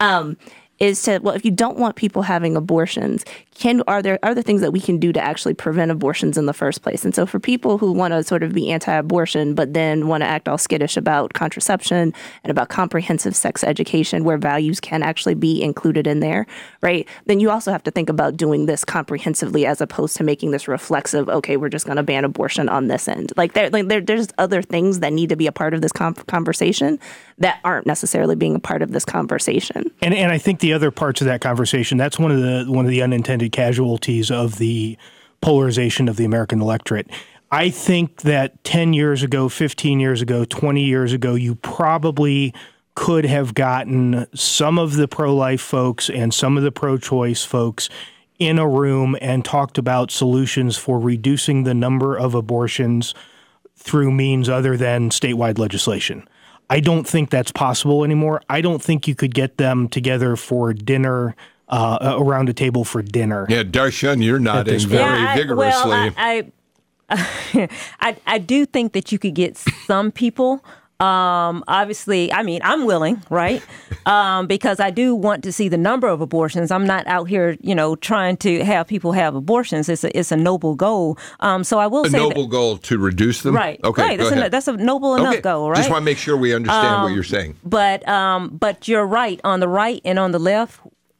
Um, is to well if you don't want people having abortions can are there are there things that we can do to actually prevent abortions in the first place? And so for people who want to sort of be anti-abortion but then want to act all skittish about contraception and about comprehensive sex education where values can actually be included in there right? Then you also have to think about doing this comprehensively as opposed to making this reflexive okay we're just going to ban abortion on this end. Like there like there, there's other things that need to be a part of this com- conversation that aren't necessarily being a part of this conversation. And and I think the other parts of that conversation that's one of the one of the unintended casualties of the polarization of the American electorate. I think that 10 years ago, 15 years ago, 20 years ago, you probably could have gotten some of the pro life folks and some of the pro choice folks in a room and talked about solutions for reducing the number of abortions through means other than statewide legislation. I don't think that's possible anymore. I don't think you could get them together for dinner uh, around a table for dinner. Yeah, Dar'shun, you're nodding very yeah, I, vigorously. Well, I, I, I, I do think that you could get some people. Um, obviously, I mean, I'm willing, right? Um, because I do want to see the number of abortions. I'm not out here, you know, trying to have people have abortions. It's a, it's a noble goal. Um, so I will a say noble that, goal to reduce them. Right. Okay. Right. That's, a, that's a noble enough okay. goal, right? Just want to make sure we understand what um, you're saying. But um, but you're right. On the right and on the left,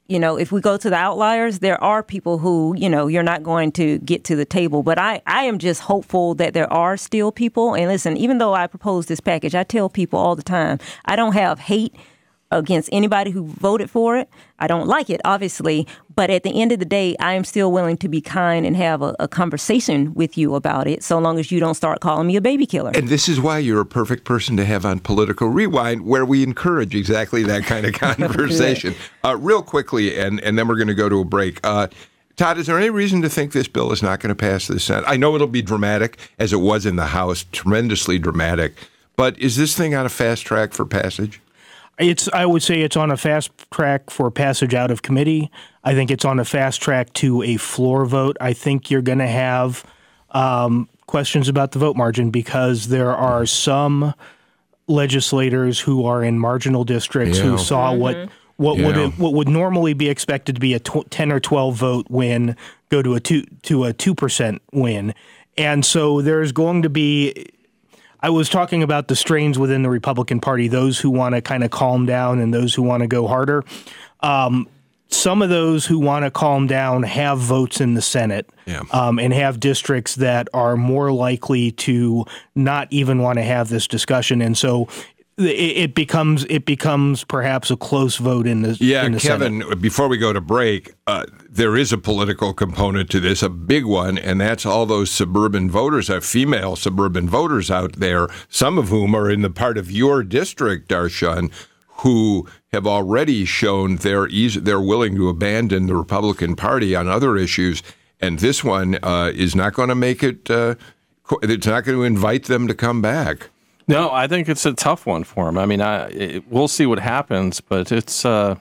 you know, if we go to the outliers, there are people who, you know, you're not going to get to the table. But I, I am just hopeful that there are still people. And listen, even though I propose this package, I tell people all the time, I don't have hate against anybody who voted for it. I don't like it, obviously, but at the end of the day, I am still willing to be kind and have a, a, conversation with you about it, so long as you don't start calling me a baby killer. And this is why you're a perfect person to have on Political Rewind, where we encourage exactly that kind of conversation. uh, real quickly, and, and then we're going to go to a break. Uh, Todd, is there any reason to think this bill is not going to pass the Senate? I know it'll be dramatic, as it was in the House, tremendously dramatic. But is this thing on a fast track for passage? It's I would say it's on a fast track for passage out of committee. I think it's on a fast track to a floor vote. I think you're going to have um, questions about the vote margin because there are some legislators who are in marginal districts yeah. who saw mm-hmm. what what yeah. would what would normally be expected to be a tw- ten or twelve vote win go to a two to a two percent win, and so there's going to be. I was talking about the strains within the Republican Party, those who want to kind of calm down and those who want to go harder. Um, some of those who want to calm down have votes in the Senate Yeah. um, and have districts that are more likely to not even want to have this discussion, and so it, it becomes it becomes perhaps a close vote in the Yeah, in the Kevin, Senate. before we go to break, uh, there is a political component to this, a big one, and that's all those suburban voters, uh, female suburban voters out there, some of whom are in the part of your district, Dar'shun, who have already shown they're, easy, they're willing to abandon the Republican Party on other issues. And this one uh, is not going to make it, uh, it's not going to invite them to come back. No, I think it's a tough one for him. I mean, I it, we'll see what happens, but it's uh,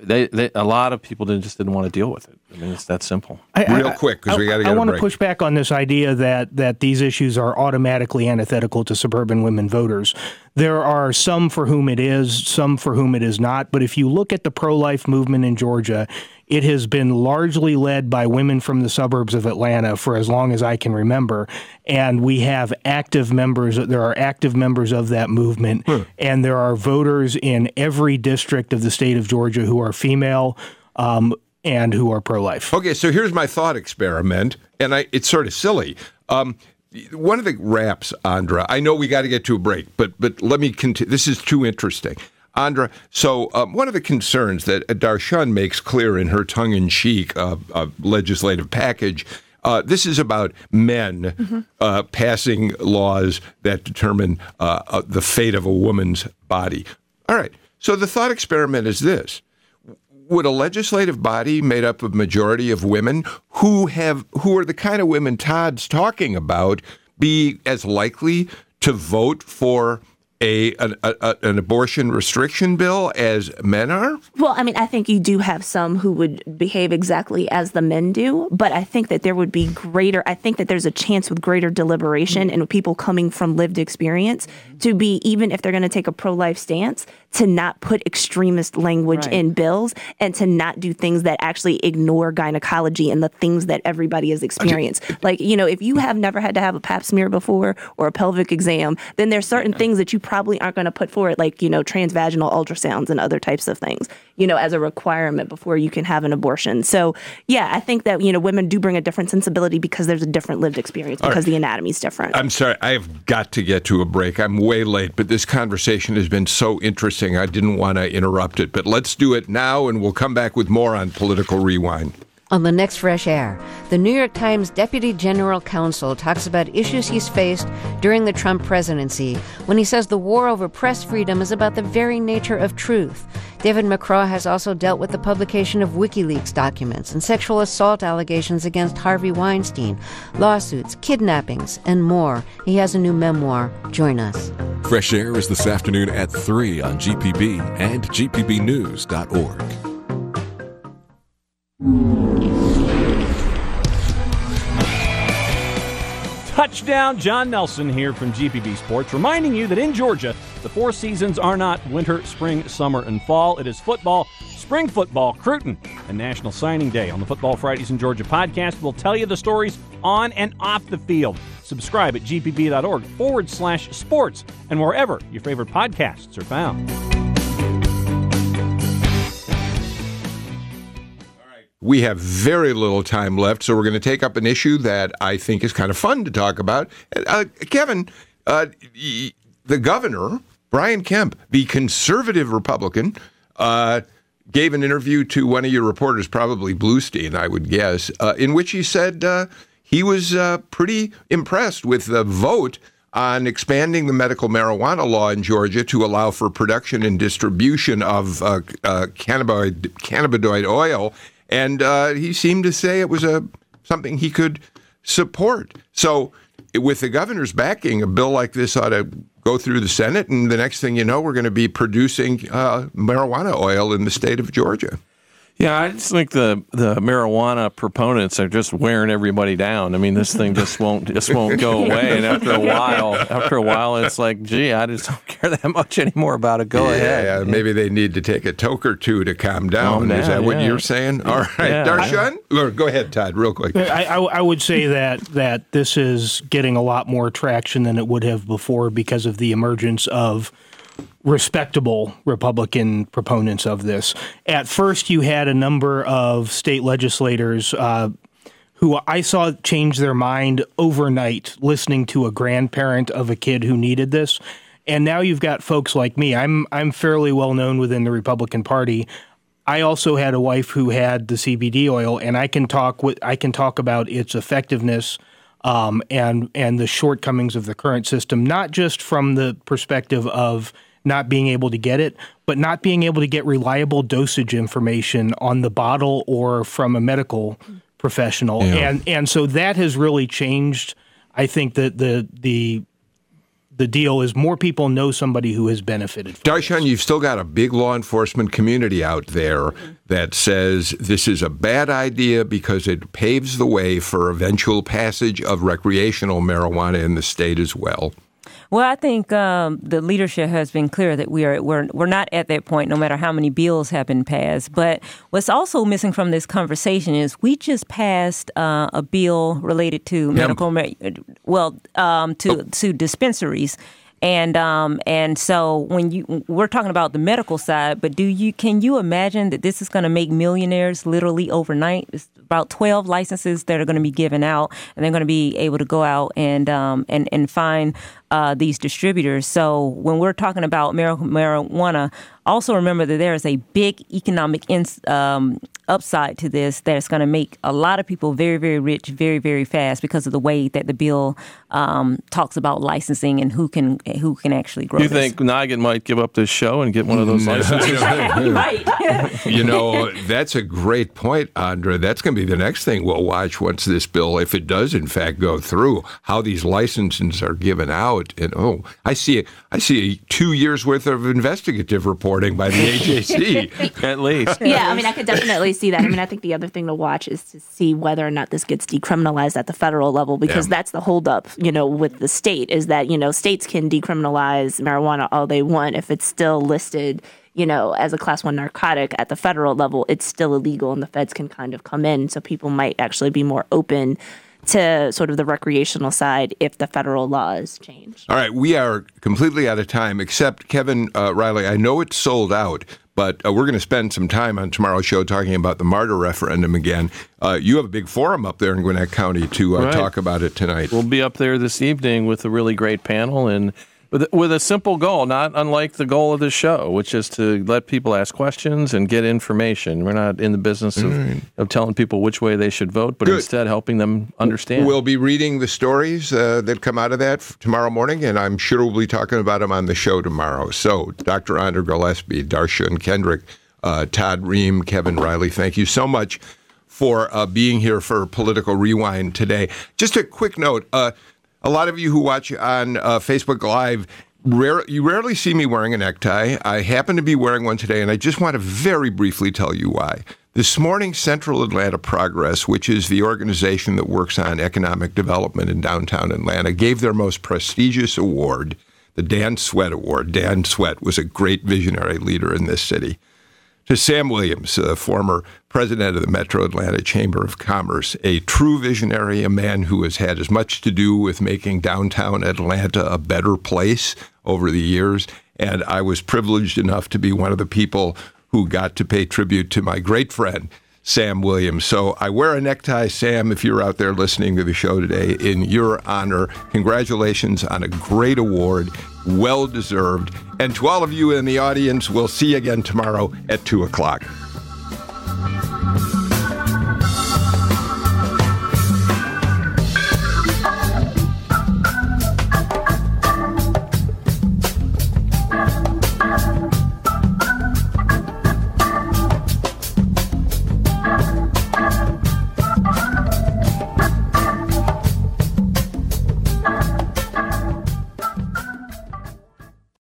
they, they a lot of people didn't, just didn't want to deal with it. I mean, it's that simple. I- I- Real quick, because we got to I get a want to push back on this idea that that these issues are automatically antithetical to suburban women voters. There are some for whom it is, some for whom it is not. But if you look at the pro-life movement in Georgia, it has been largely led by women from the suburbs of Atlanta for as long as I can remember, and we have active members. There are active members of that movement, and there are voters in every district of the state of Georgia who are female. Um, and who are pro-life. Okay, so here's my thought experiment, and I, it's sort of silly. Um, one of the raps, Andra. I know we got to get to a break, but but let me continue. This is too interesting, Andra. So um, one of the concerns that Dar'shun makes clear in her tongue-in-cheek uh, uh, legislative package. Uh, this is about men uh, passing laws that determine uh, uh, the fate of a woman's body. All right. So the thought experiment is this would a legislative body made up of majority of women who have who are the kind of women Todd's talking about be as likely to vote for a an, a, an abortion restriction bill as men are? Well, I mean, I think you do have some who would behave exactly as the men do, but I think that there would be greater, I think that there's a chance with greater deliberation and people coming from lived experience to be, even if they're going to take a pro life stance, to not put extremist language Right. in bills and to not do things that actually ignore gynecology and the things that everybody has experienced. Like, you know, if you have never had to have a pap smear before or a pelvic exam, then there's certain things that you probably aren't going to put forward, like, you know, transvaginal ultrasounds and other types of things, you know, as a requirement before you can have an abortion. So, yeah, I think that, you know, women do bring a different sensibility because there's a different lived experience because the anatomy is different. I'm sorry, I've got to get to a break. I'm way late, but this conversation has been so interesting. I didn't want to interrupt it, but let's do it now, and we'll come back with more on Political Rewind. On the next Fresh Air, the New York Times Deputy General Counsel talks about issues he's faced during the Trump presidency when he says the war over press freedom is about the very nature of truth. David McCraw has also dealt with the publication of WikiLeaks documents and sexual assault allegations against Harvey Weinstein, lawsuits, kidnappings, and more. He has a new memoir. Join us. Fresh Air is this afternoon at 3 on GPB and GPBnews.org. Touchdown, John Nelson here from GPB Sports, reminding you that in Georgia, the four seasons are not winter, spring, summer, and fall. It is football, spring football, Cruton, and National Signing Day. On the Football Fridays in Georgia podcast, we'll tell you the stories on and off the field. Subscribe at gpb.org forward slash sports and wherever your favorite podcasts are found. We have very little time left, so we're going to take up an issue that I think is kind of fun to talk about. Uh, Kevin, uh, the governor, Brian Kemp, the conservative Republican, uh, gave an interview to one of your reporters, probably Bluestein, I would guess, uh, in which he said uh, he was uh, pretty impressed with the vote on expanding the medical marijuana law in Georgia to allow for production and distribution of cannabinoid, cannabinoid oil. And uh, he seemed to say it was a something he could support. So, with the governor's backing, a bill like this ought to go through the Senate, and the next thing you know, we're going to be producing uh, marijuana oil in the state of Georgia. Yeah, I just think the, the marijuana proponents are just wearing everybody down. I mean, this thing just won't just won't go away. And after a while, after a while, it's like, gee, I just don't care that much anymore about it. Go yeah, ahead. Yeah, maybe they need to take a toke or two to calm oh, down. Calm Is that down, what you're saying? All right, Yeah. Dar'shun. Or go ahead, Todd, real quick. Uh, I, I, I would say that that this is getting a lot more traction than it would have before because of the emergence of respectable Republican proponents of this. At first, you had a number of state legislators uh, who I saw change their mind overnight listening to a grandparent of a kid who needed this. And now you've got folks like me. I'm I'm fairly well known within the Republican Party. I also had a wife who had the CBD oil, and I can talk with I can talk about its effectiveness um, and and the shortcomings of the current system, not just from the perspective of not being able to get it, but not being able to get reliable dosage information on the bottle or from a medical professional, Yeah. and and so that has really changed. I think that the the the deal is more people know somebody who has benefited. From Dar'shun, you've still got a big law enforcement community out there that says this is a bad idea because it paves the way for eventual passage of recreational marijuana in the state as well. Well, I think um, the leadership has been clear that we are we're we're not at that point, no matter how many bills have been passed. But what's also missing from this conversation is we just passed uh, a bill related to medical, well, um, to to dispensaries. And um, and so when you we're talking about the medical side, but do you can you imagine that this is going to make millionaires literally overnight? It's about twelve licenses that are going to be given out, and they're going to be able to go out and um, and and find uh, these distributors. So when we're talking about marijuana, also remember that there is a big economic ins- um, upside to this that's going to make a lot of people very, very rich very, very fast because of the way that the bill um, talks about licensing and who can who can actually grow. You this. think Nigut might give up this show and get one of those licenses? right? you know, that's a great point, Andra. That's going to be the next thing we'll watch once this bill, if it does in fact go through, how these licenses are given out. And oh, I see, it I see two years worth of investigative reporting by the AJC. At least. yeah, I mean, I could definitely see that. I mean, I think the other thing to watch is to see whether or not this gets decriminalized at the federal level because Yeah. that's the holdup, you know, with the state is that, you know, states can decriminalize marijuana all they want if it's still listed, you know, as a class one narcotic at the federal level, it's still illegal and the feds can kind of come in. So people might actually be more open to sort of the recreational side if the federal laws change. All right, we are completely out of time, except Kevin uh, Riley. I know it's sold out, but uh, we're going to spend some time on tomorrow's show talking about the MARTA referendum again. Uh, you have a big forum up there in Gwinnett County to uh, Right. talk about it tonight. We'll be up there this evening with a really great panel and with, with a simple goal, not unlike the goal of the show, which is to let people ask questions and get information. We're not in the business of, of telling people which way they should vote, but Good. instead helping them understand. We'll be reading the stories uh, that come out of that tomorrow morning, and I'm sure we'll be talking about them on the show tomorrow. So, Dr. Andra Gillespie, Dar'shun Kendrick, uh, Todd Rehm, Kevin Riley, thank you so much for uh, being here for Political Rewind today. Just a quick note uh, a lot of you who watch on uh, Facebook Live, rare, you rarely see me wearing a necktie. I happen to be wearing one today, and I just want to very briefly tell you why. This morning, Central Atlanta Progress, which is the organization that works on economic development in downtown Atlanta, gave their most prestigious award, the Dan Sweat Award. Dan Sweat was a great visionary leader in this city to Sam Williams, uh, former president of the Metro Atlanta Chamber of Commerce, a true visionary, a man who has had as much to do with making downtown Atlanta a better place over the years. And I was privileged enough to be one of the people who got to pay tribute to my great friend, Sam Williams. So I wear a necktie, Sam, if you're out there listening to the show today, in your honor. Congratulations on a great award, well deserved. And to all of you in the audience, we'll see you again tomorrow at 2 o'clock.